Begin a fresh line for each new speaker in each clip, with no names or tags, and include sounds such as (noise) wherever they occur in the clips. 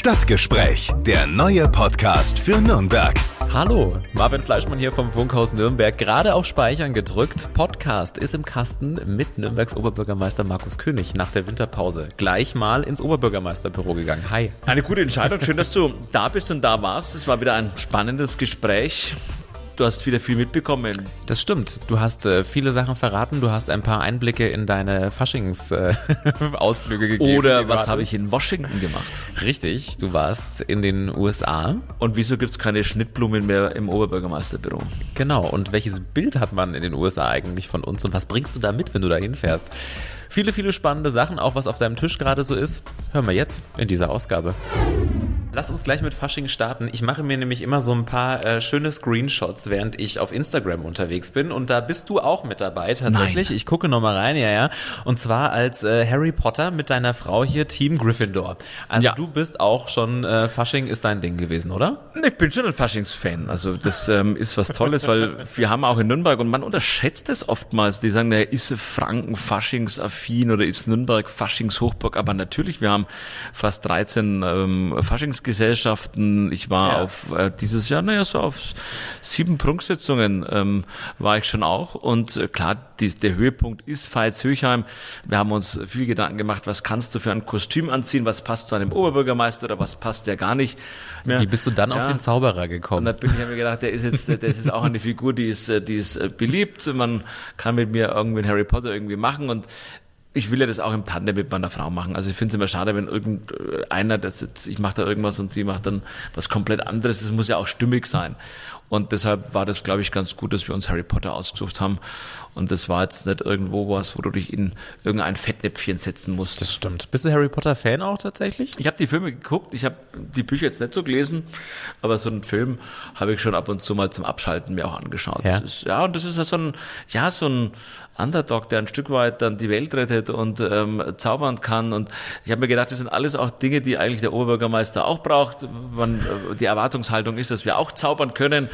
Stadtgespräch, der neue Podcast für Nürnberg.
Hallo, Marvin Fleischmann hier vom Funkhaus Nürnberg. Gerade auf Speichern gedrückt. Podcast ist im Kasten mit Nürnbergs Oberbürgermeister Markus König nach der Winterpause. Gleich mal ins Oberbürgermeisterbüro gegangen. Hi.
Eine gute Entscheidung. Schön, dass du da bist und da warst. Es war wieder ein spannendes Gespräch. Du hast wieder viel mitbekommen.
Das stimmt. Du hast äh, viele Sachen verraten. Du hast ein paar Einblicke in deine Faschings-Ausflüge äh, (laughs) gegeben.
Oder was habe ich in Washington gemacht?
Richtig, du warst in den USA.
Und wieso gibt es keine Schnittblumen mehr im Oberbürgermeisterbüro?
Genau. Und welches Bild hat man in den USA eigentlich von uns? Und was bringst du da mit, wenn du da hinfährst? Viele, viele spannende Sachen, auch was auf deinem Tisch gerade so ist, hören wir jetzt in dieser Ausgabe. Lass uns gleich mit Fasching starten. Ich mache mir nämlich immer so ein paar äh, schöne Screenshots, während ich auf Instagram unterwegs bin. Und da bist du auch mit dabei tatsächlich. Nein. Ich gucke nochmal rein, ja, ja. Und zwar als äh, Harry Potter mit deiner Frau hier, Team Gryffindor. Also ja. du bist auch schon, äh, Fasching ist dein Ding gewesen, oder?
Ich bin schon ein Faschingsfan. Also das ähm, ist was Tolles, weil wir haben auch in Nürnberg und man unterschätzt es oftmals. Die sagen, naja, ist Franken faschingsaffin oder ist Nürnberg Faschingshochburg? Aber natürlich, wir haben fast 13 ähm, Faschings Gesellschaften. Ich war ja. auf äh, dieses Jahr, naja, so auf sieben Prunksitzungen ähm, war ich schon auch. Und äh, klar, die, der Höhepunkt ist Veitshöchheim. Wir haben uns viel Gedanken gemacht, was kannst du für ein Kostüm anziehen, was passt zu einem Oberbürgermeister oder was passt ja gar nicht.
Mehr. Wie bist du dann ja. auf den Zauberer gekommen?
Und da bin ich mir gedacht, der ist jetzt, der, das ist auch eine Figur, die ist, die ist äh, beliebt. Man kann mit mir irgendwie einen Harry Potter irgendwie machen und ich will ja das auch im Tandem mit meiner Frau machen. Also ich finde es immer schade, wenn irgendeiner, das jetzt, ich mache da irgendwas und sie macht dann was komplett anderes. Das muss ja auch stimmig sein. Und deshalb war das, glaube ich, ganz gut, dass wir uns Harry Potter ausgesucht haben. Und das war jetzt nicht irgendwo was, wo du dich in irgendein Fettnäpfchen setzen musst.
Das stimmt. Bist du Harry Potter Fan auch tatsächlich?
Ich habe die Filme geguckt. Ich habe die Bücher jetzt nicht so gelesen, aber so einen Film habe ich schon ab und zu mal zum Abschalten mir auch angeschaut. Ja, ist, ja und das ist ja so ein, ja, so ein Underdog, der ein Stück weit dann die Welt rettet und ähm, zaubern kann. Und ich habe mir gedacht, das sind alles auch Dinge, die eigentlich der Oberbürgermeister auch braucht. Man, äh, die Erwartungshaltung ist, dass wir auch zaubern können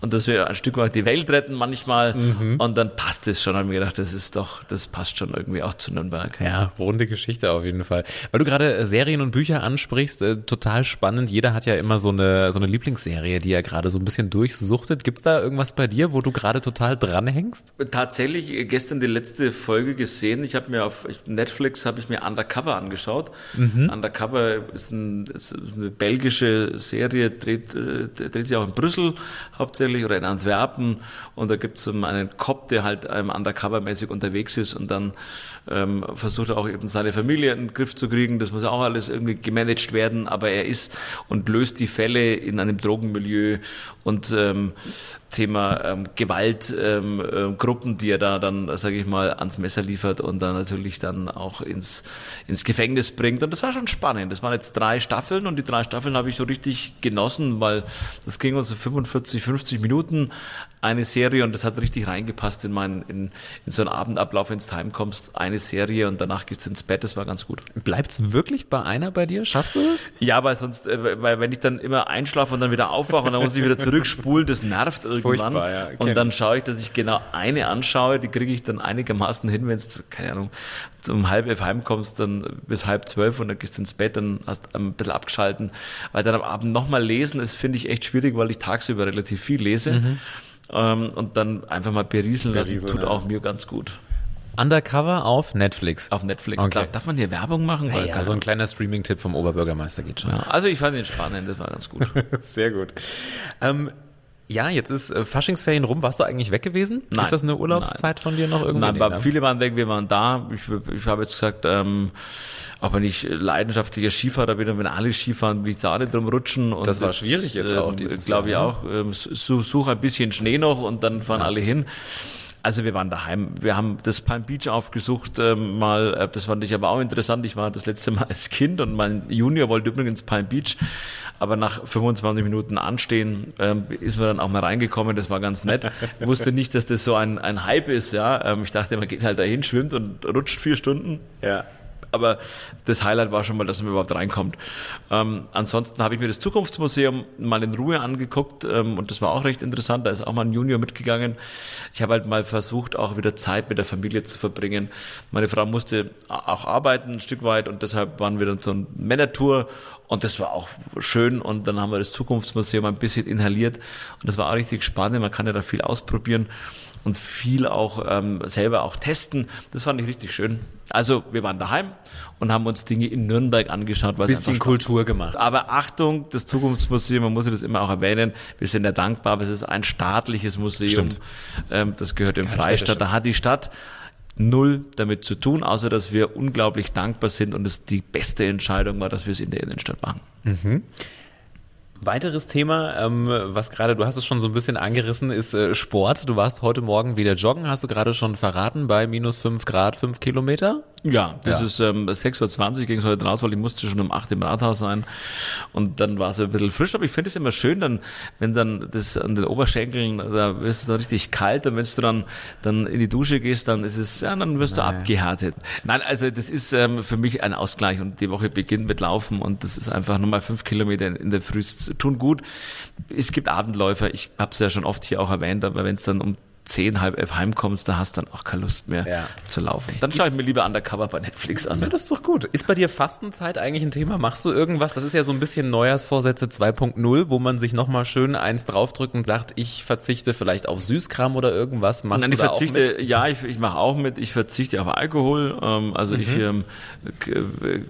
und dass wir ein Stück weit die Welt retten manchmal. Mhm. Und dann passt es schon. Da habe ich mir gedacht, das ist doch, das passt schon irgendwie auch zu Nürnberg.
Ja, runde Geschichte auf jeden Fall. Weil du gerade äh, Serien und Bücher ansprichst, äh, total spannend. Jeder hat ja immer so eine, so eine Lieblingsserie, die er gerade so ein bisschen durchsuchtet. Gibt es da irgendwas bei dir, wo du gerade total dranhängst?
Tatsächlich, äh, gestern die letzte Folge gesehen. Ich habe mir auf Netflix habe ich mir Undercover angeschaut. Mhm. Undercover ist, ein, ist, eine belgische Serie, dreht, dreht sich auch in Brüssel hauptsächlich oder in Antwerpen und da gibt es einen Cop, der halt ähm, undercover-mäßig unterwegs ist und dann ähm, versucht er auch eben seine Familie in den Griff zu kriegen. Das muss auch alles irgendwie gemanagt werden, aber er ist und löst die Fälle in einem Drogenmilieu und ähm, Thema ähm, Gewaltgruppen, ähm, äh, die er da dann, sage ich mal, ans Messer liefert und dann natürlich dann auch ins, ins Gefängnis bringt. Und das war schon spannend. Das waren jetzt drei Staffeln und die drei Staffeln habe ich so richtig genossen, weil das ging uns so 45, 50 Minuten eine Serie und das hat richtig reingepasst in meinen, in, in so einen Abendablauf, ins Time kommst, eine Serie und danach gehst du ins Bett, das war ganz gut.
Bleibt's wirklich bei einer bei dir? Schaffst du das?
Ja, weil sonst, äh, weil wenn ich dann immer einschlafe und dann wieder aufwache und dann muss ich wieder zurückspulen, das nervt irgendwann. Ja, und dann schaue ich, dass ich genau eine anschaue, die kriege ich dann einigermaßen hin, wenn es, keine Ahnung, um halb elf heimkommst, dann bis halb zwölf und dann gehst du ins Bett, dann hast du ein bisschen abgeschalten. Weil dann am Abend nochmal lesen, das finde ich echt schwierig, weil ich tagsüber relativ viel lese. Mhm. Ähm, und dann einfach mal berieseln, berieseln lassen, tut ja. auch mir ganz gut.
Undercover auf Netflix.
Auf Netflix. Okay. Darf, darf, man hier Werbung machen?
Ja, so ein kleiner Streaming-Tipp vom Oberbürgermeister geht schon. Ja,
also ich fand den spannend, das war ganz gut. (laughs)
Sehr gut. Ähm, ja, jetzt ist äh, Faschingsferien rum. Warst du eigentlich weg gewesen?
Nein.
Ist das eine Urlaubszeit
Nein.
von dir noch irgendwie?
Nein, war, viele waren weg, wir waren da. Ich, ich habe jetzt gesagt, ähm, auch wenn ich leidenschaftlicher Skifahrer bin und wenn alle Skifahren, will ich da nicht drum rutschen. Und
das war jetzt, schwierig jetzt auch.
Äh, Glaube ich ne? auch. Ähm, such ein bisschen Schnee noch und dann fahren ja. alle hin. Also wir waren daheim. Wir haben das Palm Beach aufgesucht äh, mal. Äh, das fand ich aber auch interessant. Ich war das letzte Mal als Kind und mein Junior wollte übrigens Palm Beach. Aber nach 25 Minuten Anstehen äh, ist man dann auch mal reingekommen. Das war ganz nett. Ich (laughs) wusste nicht, dass das so ein, ein Hype ist. Ja, ähm, Ich dachte, man geht halt dahin, schwimmt und rutscht vier Stunden. Ja aber das Highlight war schon mal, dass man überhaupt reinkommt. Ähm, ansonsten habe ich mir das Zukunftsmuseum mal in Ruhe angeguckt ähm, und das war auch recht interessant. Da ist auch mal ein Junior mitgegangen. Ich habe halt mal versucht, auch wieder Zeit mit der Familie zu verbringen. Meine Frau musste auch arbeiten ein Stück weit und deshalb waren wir dann so eine Männertour und das war auch schön und dann haben wir das Zukunftsmuseum ein bisschen inhaliert und das war auch richtig spannend. Man kann ja da viel ausprobieren und viel auch ähm, selber auch testen. Das fand ich richtig schön. Also wir waren daheim und haben uns Dinge in Nürnberg angeschaut.
Weil Bisschen Kultur gemacht.
Aber Achtung, das Zukunftsmuseum, man muss das immer auch erwähnen, wir sind ja dankbar, aber es ist ein staatliches Museum. Ähm, das gehört im Freistaat. Da hat die Stadt null damit zu tun, außer dass wir unglaublich dankbar sind und es die beste Entscheidung war, dass wir es in der Innenstadt machen. Mhm.
Weiteres Thema, ähm, was gerade, du hast es schon so ein bisschen angerissen, ist äh, Sport. Du warst heute Morgen wieder joggen, hast du gerade schon verraten, bei minus fünf Grad, fünf Kilometer?
Ja, das ja. ist ähm, 6.20 Uhr ging es heute raus, weil ich musste schon um 8 im Rathaus sein. Und dann war es ein bisschen frisch, aber ich finde es immer schön, dann, wenn dann das an den Oberschenkeln, da wirst du dann richtig kalt und wenn du dann, dann in die Dusche gehst, dann ist es, ja, dann wirst Nein. du abgehärtet. Nein, also das ist ähm, für mich ein Ausgleich und die Woche beginnt mit Laufen und das ist einfach nochmal fünf Kilometer in der Früh tun gut. Es gibt Abendläufer, ich habe es ja schon oft hier auch erwähnt, aber wenn es dann um zehn, halb elf heimkommst, da hast du dann auch keine Lust mehr ja. zu laufen. Dann schaue ich mir lieber Undercover bei Netflix an.
Ja, das ist doch gut. Ist bei dir Fastenzeit eigentlich ein Thema? Machst du irgendwas? Das ist ja so ein bisschen Neujahrsvorsätze 2.0, wo man sich nochmal schön eins draufdrückt und sagt, ich verzichte vielleicht auf Süßkram oder irgendwas.
Machst Nein, ich verzichte, ja, ich, ich mache auch mit. Ich verzichte auf Alkohol. Ähm, also mhm. ich ähm,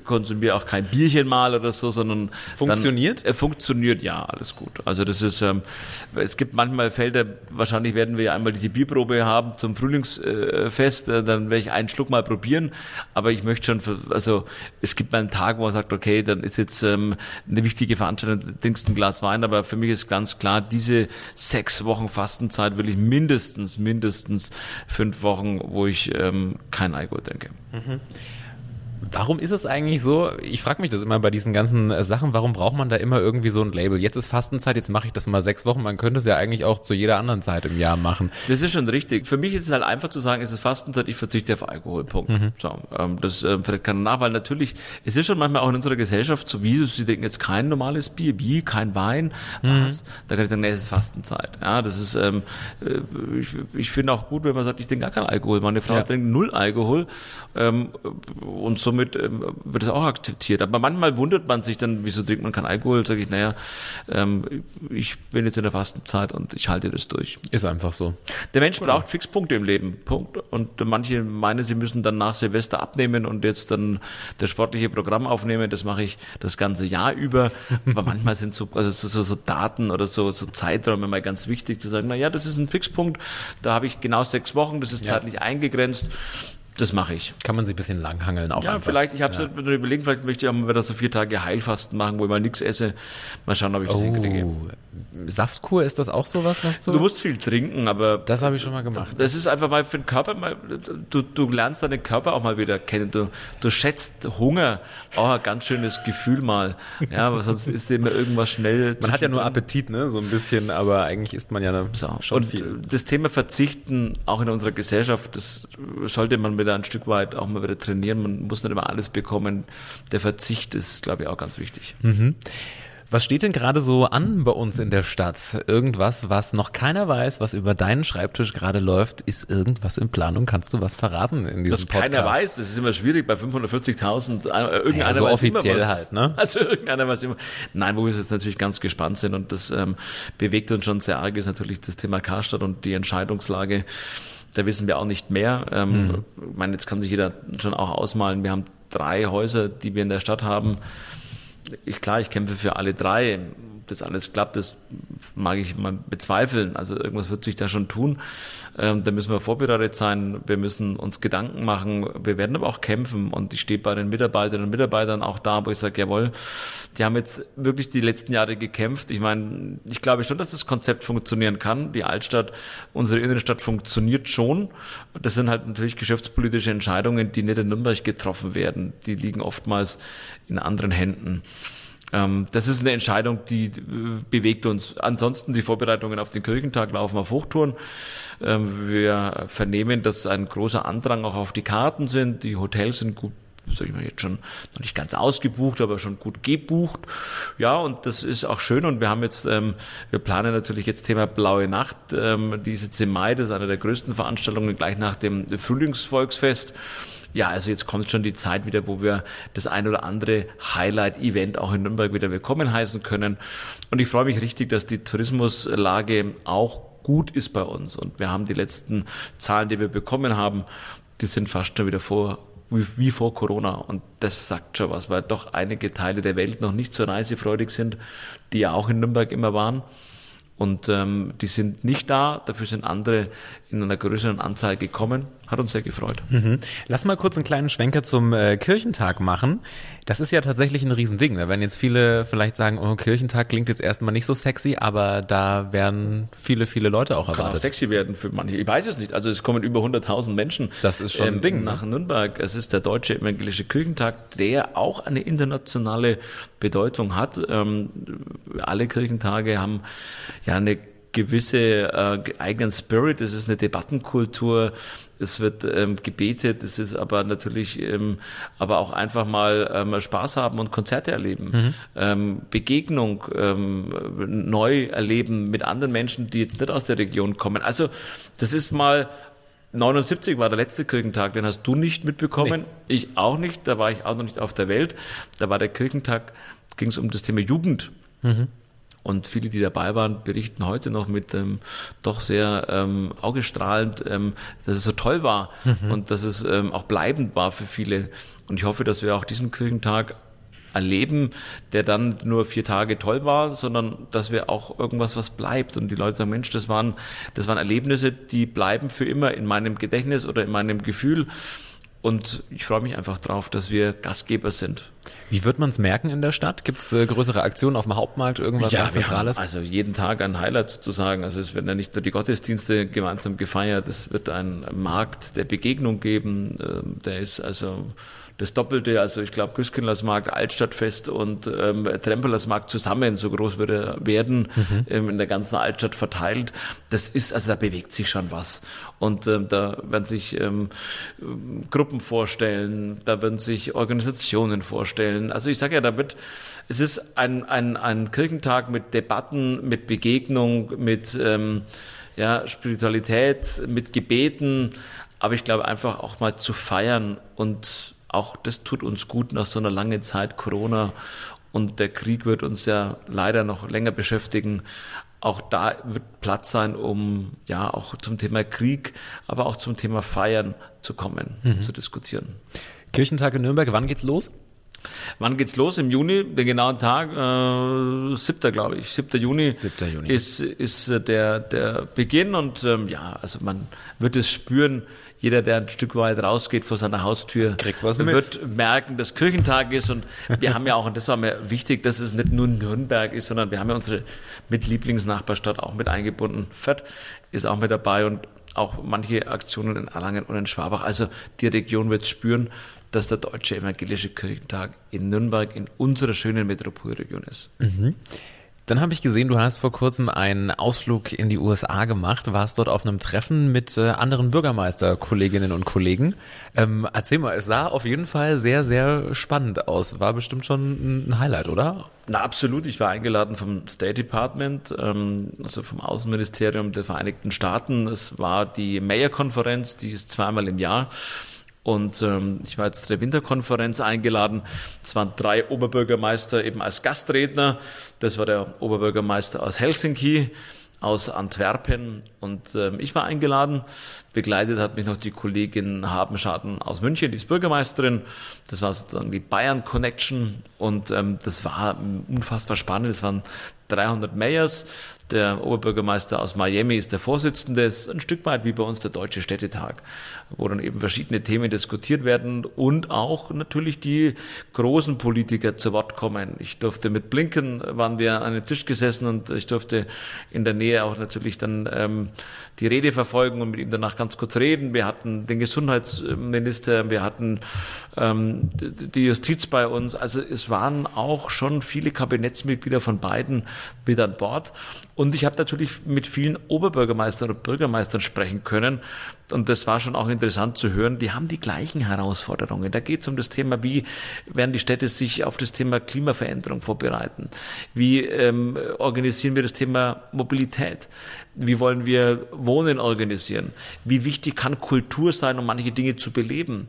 konsumiere auch kein Bierchen mal oder so, sondern
funktioniert?
Dann, äh, funktioniert, ja, alles gut. Also das ist, ähm, es gibt manchmal Felder, wahrscheinlich werden wir ja einmal diese die Bierprobe haben zum Frühlingsfest, äh, dann werde ich einen Schluck mal probieren. Aber ich möchte schon, also es gibt mal einen Tag, wo man sagt, okay, dann ist jetzt ähm, eine wichtige Veranstaltung, trinkst ein Glas Wein. Aber für mich ist ganz klar, diese sechs Wochen Fastenzeit will ich mindestens, mindestens fünf Wochen, wo ich ähm, kein Alkohol trinke. Mhm.
Warum ist es eigentlich so? Ich frage mich das immer bei diesen ganzen äh, Sachen, warum braucht man da immer irgendwie so ein Label? Jetzt ist Fastenzeit, jetzt mache ich das mal sechs Wochen. Man könnte es ja eigentlich auch zu jeder anderen Zeit im Jahr machen.
Das ist schon richtig. Für mich ist es halt einfach zu sagen, es ist Fastenzeit, ich verzichte auf Alkohol. Punkt. Mhm. So, ähm, das äh, vielleicht kann nach, weil natürlich, es ist schon manchmal auch in unserer Gesellschaft so, wie sie denken jetzt kein normales Bier, wie kein Wein, mhm. was? Da kann ich sagen, nee, es ist Fastenzeit. Ja, das ist, ähm, äh, ich, ich finde auch gut, wenn man sagt, ich trinke gar keinen Alkohol. Meine Frau ja. trinkt null Alkohol ähm, und somit ähm, wird es auch akzeptiert. Aber manchmal wundert man sich dann, wieso trinkt man keinen Alkohol? Sage ich, naja, ähm, ich bin jetzt in der Fastenzeit und ich halte das durch.
Ist einfach so.
Der Mensch genau. braucht Fixpunkte im Leben. Punkt. Und manche meinen, sie müssen dann nach Silvester abnehmen und jetzt dann das sportliche Programm aufnehmen. Das mache ich das ganze Jahr über. Aber manchmal sind so, also so, so, so Daten oder so, so Zeiträume mal ganz wichtig zu sagen, naja, das ist ein Fixpunkt. Da habe ich genau sechs Wochen, das ist ja. zeitlich eingegrenzt. Das mache ich.
Kann man sich ein bisschen langhangeln auch
Ja, einfach. vielleicht, ich habe ja. so überlegt, vielleicht möchte ich auch mal wieder so vier Tage Heilfasten machen, wo ich mal nichts esse. Mal schauen, ob ich das oh. hinkriege.
Saftkur, ist das auch sowas, was
du? Du musst viel trinken, aber.
Das habe ich schon mal gemacht.
Das ist einfach mal für den Körper mal, du, du lernst deinen Körper auch mal wieder kennen. Du, du schätzt Hunger, auch ein ganz schönes Gefühl mal. Ja, aber sonst ist immer irgendwas schnell.
Man hat ja nur Appetit, ne, so ein bisschen, aber eigentlich isst man ja
so. schon Und viel. Das Thema Verzichten, auch in unserer Gesellschaft, das sollte man wieder ein Stück weit auch mal wieder trainieren. Man muss nicht immer alles bekommen. Der Verzicht ist, glaube ich, auch ganz wichtig. Mhm.
Was steht denn gerade so an bei uns in der Stadt? Irgendwas, was noch keiner weiß, was über deinen Schreibtisch gerade läuft, ist irgendwas in Planung? Kannst du was verraten in diesem was Podcast?
keiner weiß, das ist immer schwierig bei 540.000. Äh, irgendeiner ja,
so
weiß
offiziell immer was. halt, ne? (laughs)
Also irgendeiner weiß immer. Nein, wo wir jetzt natürlich ganz gespannt sind und das ähm, bewegt uns schon sehr arg, ist natürlich das Thema Karstadt und die Entscheidungslage. Da wissen wir auch nicht mehr. Ähm, mhm. Ich meine, jetzt kann sich jeder schon auch ausmalen. Wir haben drei Häuser, die wir in der Stadt haben ich, klar, ich kämpfe für alle drei. Das alles klappt, das mag ich mal bezweifeln. Also irgendwas wird sich da schon tun. Ähm, da müssen wir vorbereitet sein. Wir müssen uns Gedanken machen. Wir werden aber auch kämpfen. Und ich stehe bei den Mitarbeiterinnen und Mitarbeitern auch da, wo ich sage, jawohl, die haben jetzt wirklich die letzten Jahre gekämpft. Ich meine, ich glaube schon, dass das Konzept funktionieren kann. Die Altstadt, unsere Innenstadt funktioniert schon. Das sind halt natürlich geschäftspolitische Entscheidungen, die nicht in Nürnberg getroffen werden. Die liegen oftmals in anderen Händen. Ähm, das ist eine Entscheidung, die äh, bewegt uns. Ansonsten die Vorbereitungen auf den Kirchentag laufen auf Hochtouren. Ähm, wir vernehmen, dass ein großer Andrang auch auf die Karten sind. Die Hotels sind gut sag ich mal, jetzt schon noch nicht ganz ausgebucht, aber schon gut gebucht. Ja, und das ist auch schön. Und wir haben jetzt, ähm, wir planen natürlich jetzt Thema Blaue Nacht, ähm, die ist jetzt im Mai, das ist eine der größten Veranstaltungen gleich nach dem Frühlingsvolksfest ja, also jetzt kommt schon die Zeit wieder, wo wir das ein oder andere Highlight-Event auch in Nürnberg wieder willkommen heißen können. Und ich freue mich richtig, dass die Tourismuslage auch gut ist bei uns. Und wir haben die letzten Zahlen, die wir bekommen haben, die sind fast schon wieder vor wie, vor Corona. Und das sagt schon was, weil doch einige Teile der Welt noch nicht so reisefreudig sind, die ja auch in Nürnberg immer waren. Und ähm, die sind nicht da, dafür sind andere in einer größeren Anzahl gekommen. Hat uns sehr gefreut.
Mhm. Lass mal kurz einen kleinen Schwenker zum äh, Kirchentag machen. Das ist ja tatsächlich ein Riesending. Da werden jetzt viele vielleicht sagen, oh, Kirchentag klingt jetzt erstmal nicht so sexy, aber da werden viele, viele Leute auch erwartet. Kann auch
sexy werden für manche. Ich weiß es nicht. Also es kommen über 100.000 Menschen.
Das ist schon ähm, ein Ding.
Ne? Nach? Nürnberg. Es ist der Deutsche Evangelische Kirchentag, der auch eine internationale Bedeutung hat. Ähm, alle Kirchentage haben ja eine gewisse äh, eigenen Spirit, es ist eine Debattenkultur, es wird ähm, gebetet, es ist aber natürlich ähm, aber auch einfach mal ähm, Spaß haben und Konzerte erleben, mhm. ähm, Begegnung ähm, neu erleben mit anderen Menschen, die jetzt nicht aus der Region kommen. Also das ist mal 79 war der letzte Kirchentag, den hast du nicht mitbekommen, nee. ich auch nicht, da war ich auch noch nicht auf der Welt. Da war der Kirchentag, ging es um das Thema Jugend. Mhm. Und viele, die dabei waren, berichten heute noch mit ähm, doch sehr ähm, augestrahlend, ähm, dass es so toll war mhm. und dass es ähm, auch bleibend war für viele. Und ich hoffe, dass wir auch diesen Kirchentag erleben, der dann nur vier Tage toll war, sondern dass wir auch irgendwas, was bleibt. Und die Leute sagen, Mensch, das waren, das waren Erlebnisse, die bleiben für immer in meinem Gedächtnis oder in meinem Gefühl. Und ich freue mich einfach drauf, dass wir Gastgeber sind.
Wie wird man es merken in der Stadt? Gibt es äh, größere Aktionen auf dem Hauptmarkt, irgendwas
ja, Zentrales? also jeden Tag ein Highlight sozusagen. Also es werden ja nicht nur die Gottesdienste gemeinsam gefeiert, es wird einen Markt der Begegnung geben. Ähm, der ist also das Doppelte, also ich glaube Güskindlersmarkt, Altstadtfest und ähm, Trempelersmarkt zusammen so groß würde werden, mhm. ähm, in der ganzen Altstadt verteilt. Das ist, also da bewegt sich schon was. Und ähm, da werden sich ähm, Gruppen vorstellen, da werden sich Organisationen vorstellen. Also ich sage ja, da wird, es ist ein, ein, ein Kirchentag mit Debatten, mit Begegnung, mit ähm, ja, Spiritualität, mit Gebeten, aber ich glaube einfach auch mal zu feiern und auch das tut uns gut nach so einer langen Zeit Corona und der Krieg wird uns ja leider noch länger beschäftigen. Auch da wird Platz sein, um ja auch zum Thema Krieg, aber auch zum Thema Feiern zu kommen, mhm. zu diskutieren.
Kirchentag in Nürnberg, wann geht's los?
Wann geht's los? Im Juni, den genauen Tag, äh, 7. glaube ich. 7. Juni,
7. Juni.
ist, ist der, der Beginn und ähm, ja, also man wird es spüren, jeder, der ein Stück weit rausgeht vor seiner Haustür, wird merken, dass Kirchentag ist und wir haben ja auch, und das war mir wichtig, dass es nicht nur Nürnberg ist, sondern wir haben ja unsere mit Lieblingsnachbarstadt auch mit eingebunden. Fett ist auch mit dabei und auch manche Aktionen in Erlangen und in Schwabach. Also die Region wird spüren, dass der Deutsche Evangelische Kirchentag in Nürnberg in unserer schönen Metropolregion ist.
Mhm. Dann habe ich gesehen, du hast vor kurzem einen Ausflug in die USA gemacht, warst dort auf einem Treffen mit äh, anderen Bürgermeisterkolleginnen und Kollegen. Ähm, erzähl mal, es sah auf jeden Fall sehr, sehr spannend aus. War bestimmt schon ein Highlight, oder?
Na, absolut. Ich war eingeladen vom State Department, ähm, also vom Außenministerium der Vereinigten Staaten. Es war die Mayor-Konferenz, die ist zweimal im Jahr. Und ähm, ich war jetzt zu der Winterkonferenz eingeladen. Es waren drei Oberbürgermeister eben als Gastredner. Das war der Oberbürgermeister aus Helsinki, aus Antwerpen und ähm, ich war eingeladen. Begleitet hat mich noch die Kollegin Habenschaden aus München, die ist Bürgermeisterin. Das war sozusagen die Bayern Connection und ähm, das war unfassbar spannend. Es waren 300 Mayors. Der Oberbürgermeister aus Miami ist der Vorsitzende. Es ist ein Stück weit wie bei uns der Deutsche Städtetag, wo dann eben verschiedene Themen diskutiert werden und auch natürlich die großen Politiker zu Wort kommen. Ich durfte mit Blinken, waren wir an einem Tisch gesessen und ich durfte in der Nähe auch natürlich dann ähm, die Rede verfolgen und mit ihm danach ganz kurz reden. Wir hatten den Gesundheitsminister, wir hatten ähm, die Justiz bei uns. Also es waren auch schon viele Kabinettsmitglieder von beiden mit an Bord. Und ich habe natürlich mit vielen Oberbürgermeistern und Bürgermeistern sprechen können. Und das war schon auch interessant zu hören. Die haben die gleichen Herausforderungen. Da geht es um das Thema, wie werden die Städte sich auf das Thema Klimaveränderung vorbereiten? Wie ähm, organisieren wir das Thema Mobilität? Wie wollen wir Wohnen organisieren? Wie wichtig kann Kultur sein, um manche Dinge zu beleben?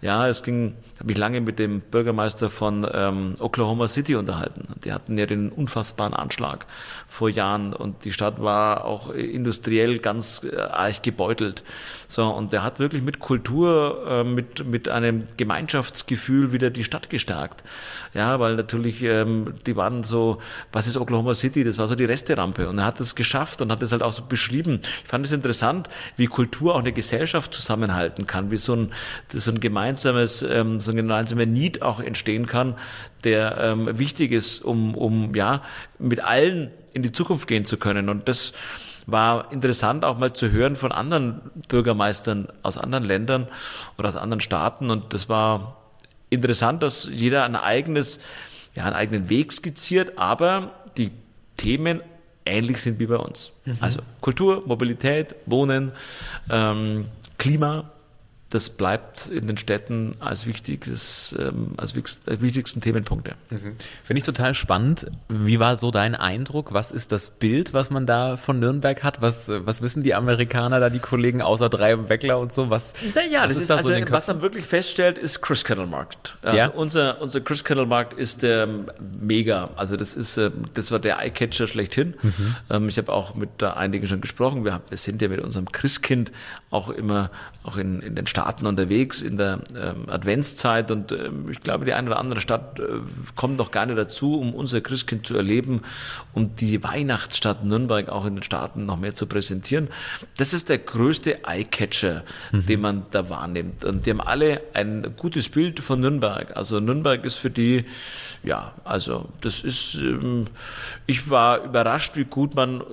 Ja, es ging, habe ich lange mit dem Bürgermeister von ähm, Oklahoma City unterhalten. Die hatten ja den unfassbaren Anschlag vor Jahren und die Stadt war auch industriell ganz äh, arg gebeutelt. So, und der hat wirklich mit Kultur, äh, mit, mit einem Gemeinschaftsgefühl wieder die Stadt gestärkt. Ja, weil natürlich, ähm, die waren so, was ist Oklahoma City? Das war so die Resterampe. Und er hat es geschafft und hat es halt auch so beschrieben. Ich fand es interessant, wie Kultur auch eine Gesellschaft zusammenhalten kann, wie so ein, so ein gemeinsames, ähm, so ein gemeinsamer Need auch entstehen kann, der ähm, wichtig ist, um, um ja, mit allen in die Zukunft gehen zu können. Und das war interessant auch mal zu hören von anderen Bürgermeistern aus anderen Ländern oder aus anderen Staaten. Und das war interessant, dass jeder ein eigenes, ja, einen eigenen Weg skizziert, aber die Themen ähnlich sind wie bei uns. Mhm. Also Kultur, Mobilität, Wohnen, ähm, Klima, das bleibt in den Städten als, wichtiges, ähm, als wichtigsten Themenpunkte.
Mhm. Finde ich total spannend. Wie war so dein Eindruck? Was ist das Bild, was man da von Nürnberg hat? Was, was wissen die Amerikaner da, die Kollegen, außer drei im Weckler und so? Was,
naja, was das ist, da also, so was man wirklich feststellt, ist Christkindlmarkt. Also ja? unser, unser Christkindlmarkt ist ähm, mega. Also das ist, äh, das war der Eyecatcher schlechthin. Mhm. Ähm, ich habe auch mit einigen schon gesprochen. Wir, haben, wir sind ja mit unserem Christkind auch immer auch in, in den Staaten unterwegs in der ähm, Adventszeit und ähm, ich glaube, die eine oder andere Stadt äh, kommt noch gar nicht dazu, um unser Christkind zu erleben, um die Weihnachtsstadt Nürnberg auch in den Staaten noch mehr zu präsentieren. Das ist der größte Eyecatcher, mhm. den man da wahrnimmt. Und die haben alle ein gutes Bild von Nürnberg. Also Nürnberg ist für die, ja, also das ist, ähm, ich war überrascht, wie gut man äh,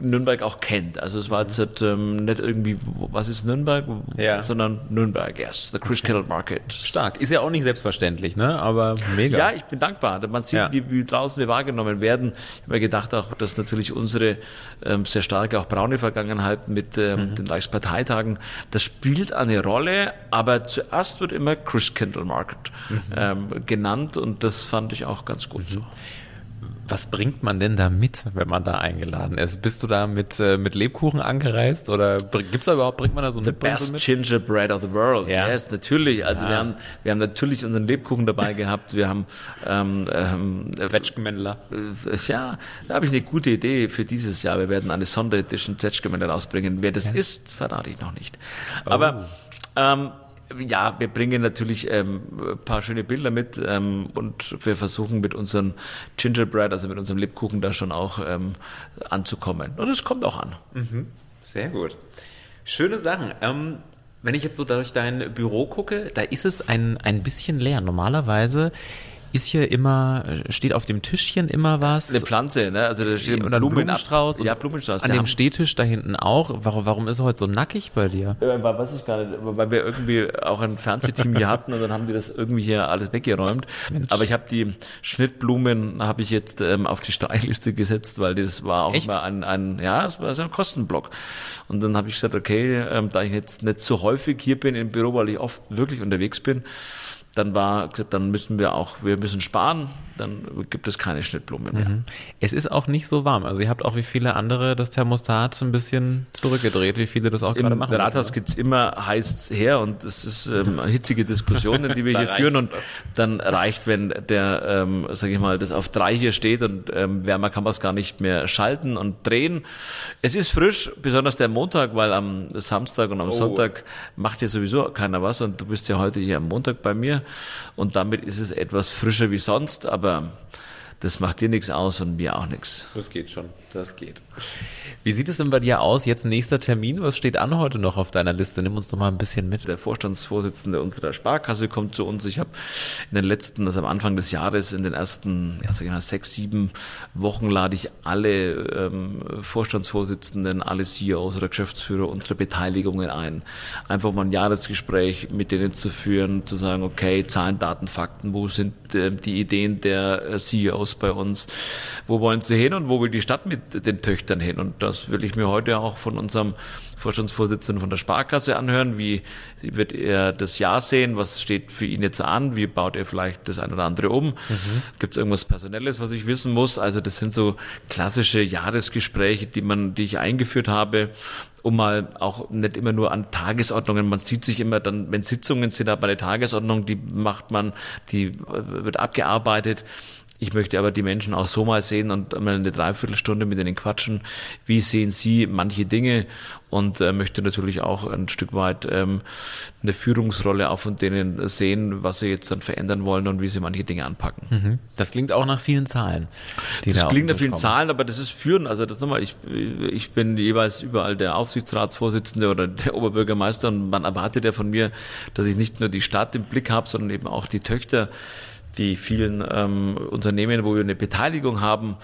Nürnberg auch kennt. Also es war jetzt halt, ähm, nicht irgendwie, was ist Nürnberg, ja. sondern Nürnberg, yes, the Chris Kettle Market.
Stark. Ist ja auch nicht selbstverständlich, ne? Aber mega.
Ja, ich bin dankbar. Man sieht, ja. wie, wie draußen wir wahrgenommen werden. Ich habe mir gedacht auch, dass natürlich unsere ähm, sehr starke auch braune Vergangenheit mit ähm, mhm. den Reichsparteitagen, das spielt eine Rolle, aber zuerst wird immer Chris Kendall Market mhm. ähm, genannt und das fand ich auch ganz gut mhm. so.
Was bringt man denn da mit, wenn man da eingeladen ist? Bist du da mit, äh, mit Lebkuchen angereist oder gibt's da überhaupt, bringt man da so
The best mit? gingerbread of the world. Ja. Yes, natürlich. Also ja. wir haben, wir haben natürlich unseren Lebkuchen dabei (laughs) gehabt. Wir haben, ähm, ähm,
Zwetschgenmännler.
Äh, ja, da habe ich eine gute Idee für dieses Jahr. Wir werden eine Sonderedition Zwetschgenmännler rausbringen. Wer das ja. ist, verrate ich noch nicht. Oh. Aber, ähm, ja, wir bringen natürlich ähm, ein paar schöne Bilder mit ähm, und wir versuchen mit unserem Gingerbread, also mit unserem Lebkuchen, da schon auch ähm, anzukommen. Und es kommt auch an.
Mhm. Sehr gut. Schöne Sachen. Ähm, wenn ich jetzt so durch dein Büro gucke, da ist es ein, ein bisschen leer. Normalerweise ist hier immer, steht auf dem Tischchen immer was.
Eine Pflanze, ne? Also da steht
Oder Blumen Blumenstrauß.
Ja, Blumenstrauß.
An dem Stehtisch da hinten auch. Warum, warum ist er heute so nackig bei dir?
Ja, weiß ich gar nicht, weil wir irgendwie auch ein Fernsehteam hier hatten und dann haben die das irgendwie hier alles weggeräumt. Mensch. Aber ich habe die Schnittblumen habe ich jetzt ähm, auf die Streichliste gesetzt, weil das war auch Echt? immer ein, ein, ja, es war so ein Kostenblock. Und dann habe ich gesagt, okay, ähm, da ich jetzt nicht so häufig hier bin im Büro, weil ich oft wirklich unterwegs bin, dann war gesagt, dann müssen wir auch, wir müssen sparen, dann gibt es keine Schnittblumen mehr. Mhm.
Es ist auch nicht so warm. Also ihr habt auch wie viele andere das Thermostat ein bisschen zurückgedreht, wie viele das auch gerade machen.
Im Rathaus gibt es immer heiß her und es ist ähm, hitzige Diskussionen, die wir (laughs) hier führen und dann reicht, wenn der, ähm, sage ich mal, das auf drei hier steht und ähm, wärmer kann man es gar nicht mehr schalten und drehen. Es ist frisch, besonders der Montag, weil am Samstag und am oh. Sonntag macht ja sowieso keiner was und du bist ja heute hier am Montag bei mir und damit ist es etwas frischer wie sonst, aber av das macht dir nichts aus und mir auch nichts.
Das geht schon, das geht. Wie sieht es denn bei dir aus? Jetzt nächster Termin. Was steht an heute noch auf deiner Liste? Nimm uns doch mal ein bisschen mit.
Der Vorstandsvorsitzende unserer Sparkasse kommt zu uns. Ich habe in den letzten, also am Anfang des Jahres, in den ersten, ja, mal, sechs, sieben Wochen lade ich alle ähm, Vorstandsvorsitzenden, alle CEOs oder Geschäftsführer unserer Beteiligungen ein. Einfach mal ein Jahresgespräch mit denen zu führen, zu sagen, okay, Zahlen, Daten, Fakten, wo sind äh, die Ideen der äh, CEOs los bei uns? Wo wollen sie hin und wo will die Stadt mit den Töchtern hin? Und das will ich mir heute auch von unserem Vorstandsvorsitzenden von der Sparkasse anhören. Wie wird er das Jahr sehen? Was steht für ihn jetzt an? Wie baut er vielleicht das eine oder andere um? Mhm. Gibt es irgendwas Personelles, was ich wissen muss? Also das sind so klassische Jahresgespräche, die man, die ich eingeführt habe um mal auch nicht immer nur an Tagesordnungen, man sieht sich immer dann, wenn Sitzungen sind, aber eine Tagesordnung, die macht man, die wird abgearbeitet. Ich möchte aber die Menschen auch so mal sehen und mal eine Dreiviertelstunde mit ihnen quatschen. Wie sehen sie manche Dinge? Und äh, möchte natürlich auch ein Stück weit ähm, eine Führungsrolle auch von denen sehen, was sie jetzt dann verändern wollen und wie sie manche Dinge anpacken.
Mhm. Das klingt auch nach vielen Zahlen.
das da klingt nach vielen kommen. Zahlen, aber das ist Führen. Also das nochmal, ich, ich bin jeweils überall der Aufsichtsratsvorsitzende oder der Oberbürgermeister und man erwartet ja von mir, dass ich nicht nur die Stadt im Blick habe, sondern eben auch die Töchter die vielen ähm, Unternehmen, wo wir eine Beteiligung haben.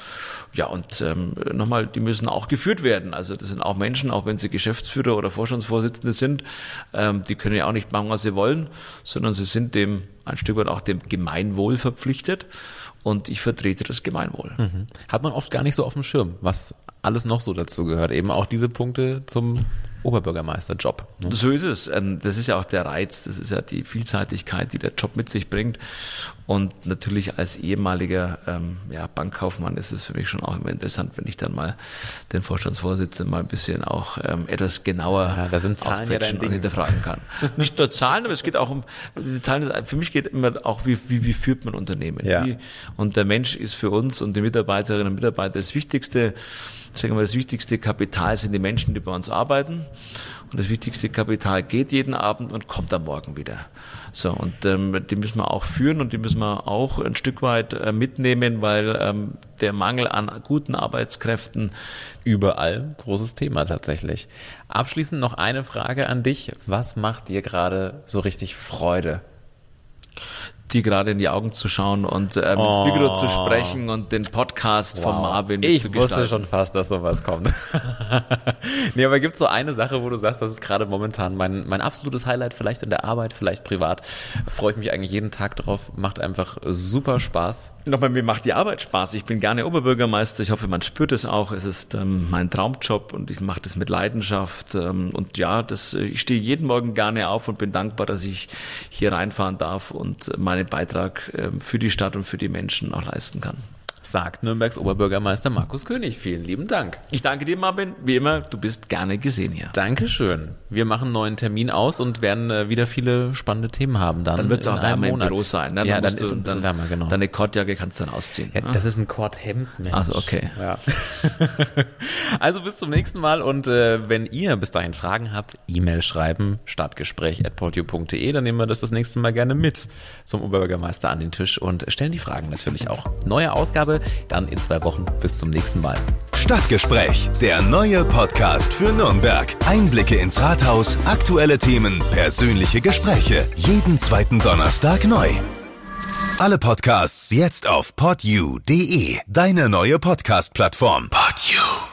Ja, und ähm, nochmal, die müssen auch geführt werden. Also das sind auch Menschen, auch wenn sie Geschäftsführer oder Vorstandsvorsitzende sind, ähm, die können ja auch nicht machen, was sie wollen, sondern sie sind dem ein Stück weit auch dem Gemeinwohl verpflichtet. Und ich vertrete das Gemeinwohl.
Mhm. Hat man oft gar nicht so auf dem Schirm, was alles noch so dazu gehört. Eben auch diese Punkte zum Oberbürgermeisterjob.
Ne? So ist es. Ähm, das ist ja auch der Reiz, das ist ja die Vielseitigkeit, die der Job mit sich bringt. Und natürlich als ehemaliger ähm, ja, Bankkaufmann ist es für mich schon auch immer interessant, wenn ich dann mal den Vorstandsvorsitzenden mal ein bisschen auch ähm, etwas genauer
ja, da sind Zahlen ja
und hinterfragen kann. (laughs) Nicht nur Zahlen, aber es geht auch um, die Zahlen, für mich geht immer auch, wie, wie, wie führt man Unternehmen.
Ja.
Wie, und der Mensch ist für uns und die Mitarbeiterinnen und Mitarbeiter das Wichtigste sagen wir, das wichtigste Kapital sind die Menschen, die bei uns arbeiten. Und das wichtigste Kapital geht jeden Abend und kommt am Morgen wieder. So, und ähm, die müssen wir auch führen und die müssen wir auch ein Stück weit äh, mitnehmen, weil ähm, der Mangel an guten Arbeitskräften
überall großes Thema tatsächlich. Abschließend noch eine Frage an dich. Was macht dir gerade so richtig Freude?
Dir gerade in die Augen zu schauen und ähm, oh. ins Mikro zu sprechen und den Podcast wow. von Marvin
ich zu gestalten. Ich wusste schon fast, dass sowas kommt. (laughs) nee, aber gibt es so eine Sache, wo du sagst, das ist gerade momentan mein, mein absolutes Highlight, vielleicht in der Arbeit, vielleicht privat. Freue ich mich eigentlich jeden Tag drauf, macht einfach super Spaß.
Nochmal, mir macht die Arbeit Spaß. Ich bin gerne Oberbürgermeister. Ich hoffe, man spürt es auch. Es ist ähm, mein Traumjob und ich mache das mit Leidenschaft. Ähm, und ja, das, ich stehe jeden Morgen gerne auf und bin dankbar, dass ich hier reinfahren darf und meine meinen Beitrag ähm, für die Stadt und für die Menschen auch leisten kann
sagt Nürnbergs Oberbürgermeister Markus König. Vielen lieben Dank.
Ich danke dir, Marvin. Wie immer, du bist gerne gesehen hier.
Dankeschön. Wir machen einen neuen Termin aus und werden äh, wieder viele spannende Themen haben. Dann,
dann wird es auch wärmer im Büro sein.
Ne? Ja, dann, dann ist es dann, wärmer, genau.
Deine Kordjacke kannst du dann ausziehen.
Ja, ne? Das ist ein Kordhemd,
Mensch. Also okay.
Ja. (laughs) also bis zum nächsten Mal und äh, wenn ihr bis dahin Fragen habt, E-Mail schreiben, stadtgespräch.portio.de, dann nehmen wir das das nächste Mal gerne mit zum Oberbürgermeister an den Tisch und stellen die Fragen natürlich auch. Neue Ausgabe habe, dann in zwei Wochen. Bis zum nächsten Mal.
Stadtgespräch, der neue Podcast für Nürnberg. Einblicke ins Rathaus, aktuelle Themen, persönliche Gespräche. Jeden zweiten Donnerstag neu. Alle Podcasts jetzt auf podyou.de, deine neue Podcast-Plattform. Podyou.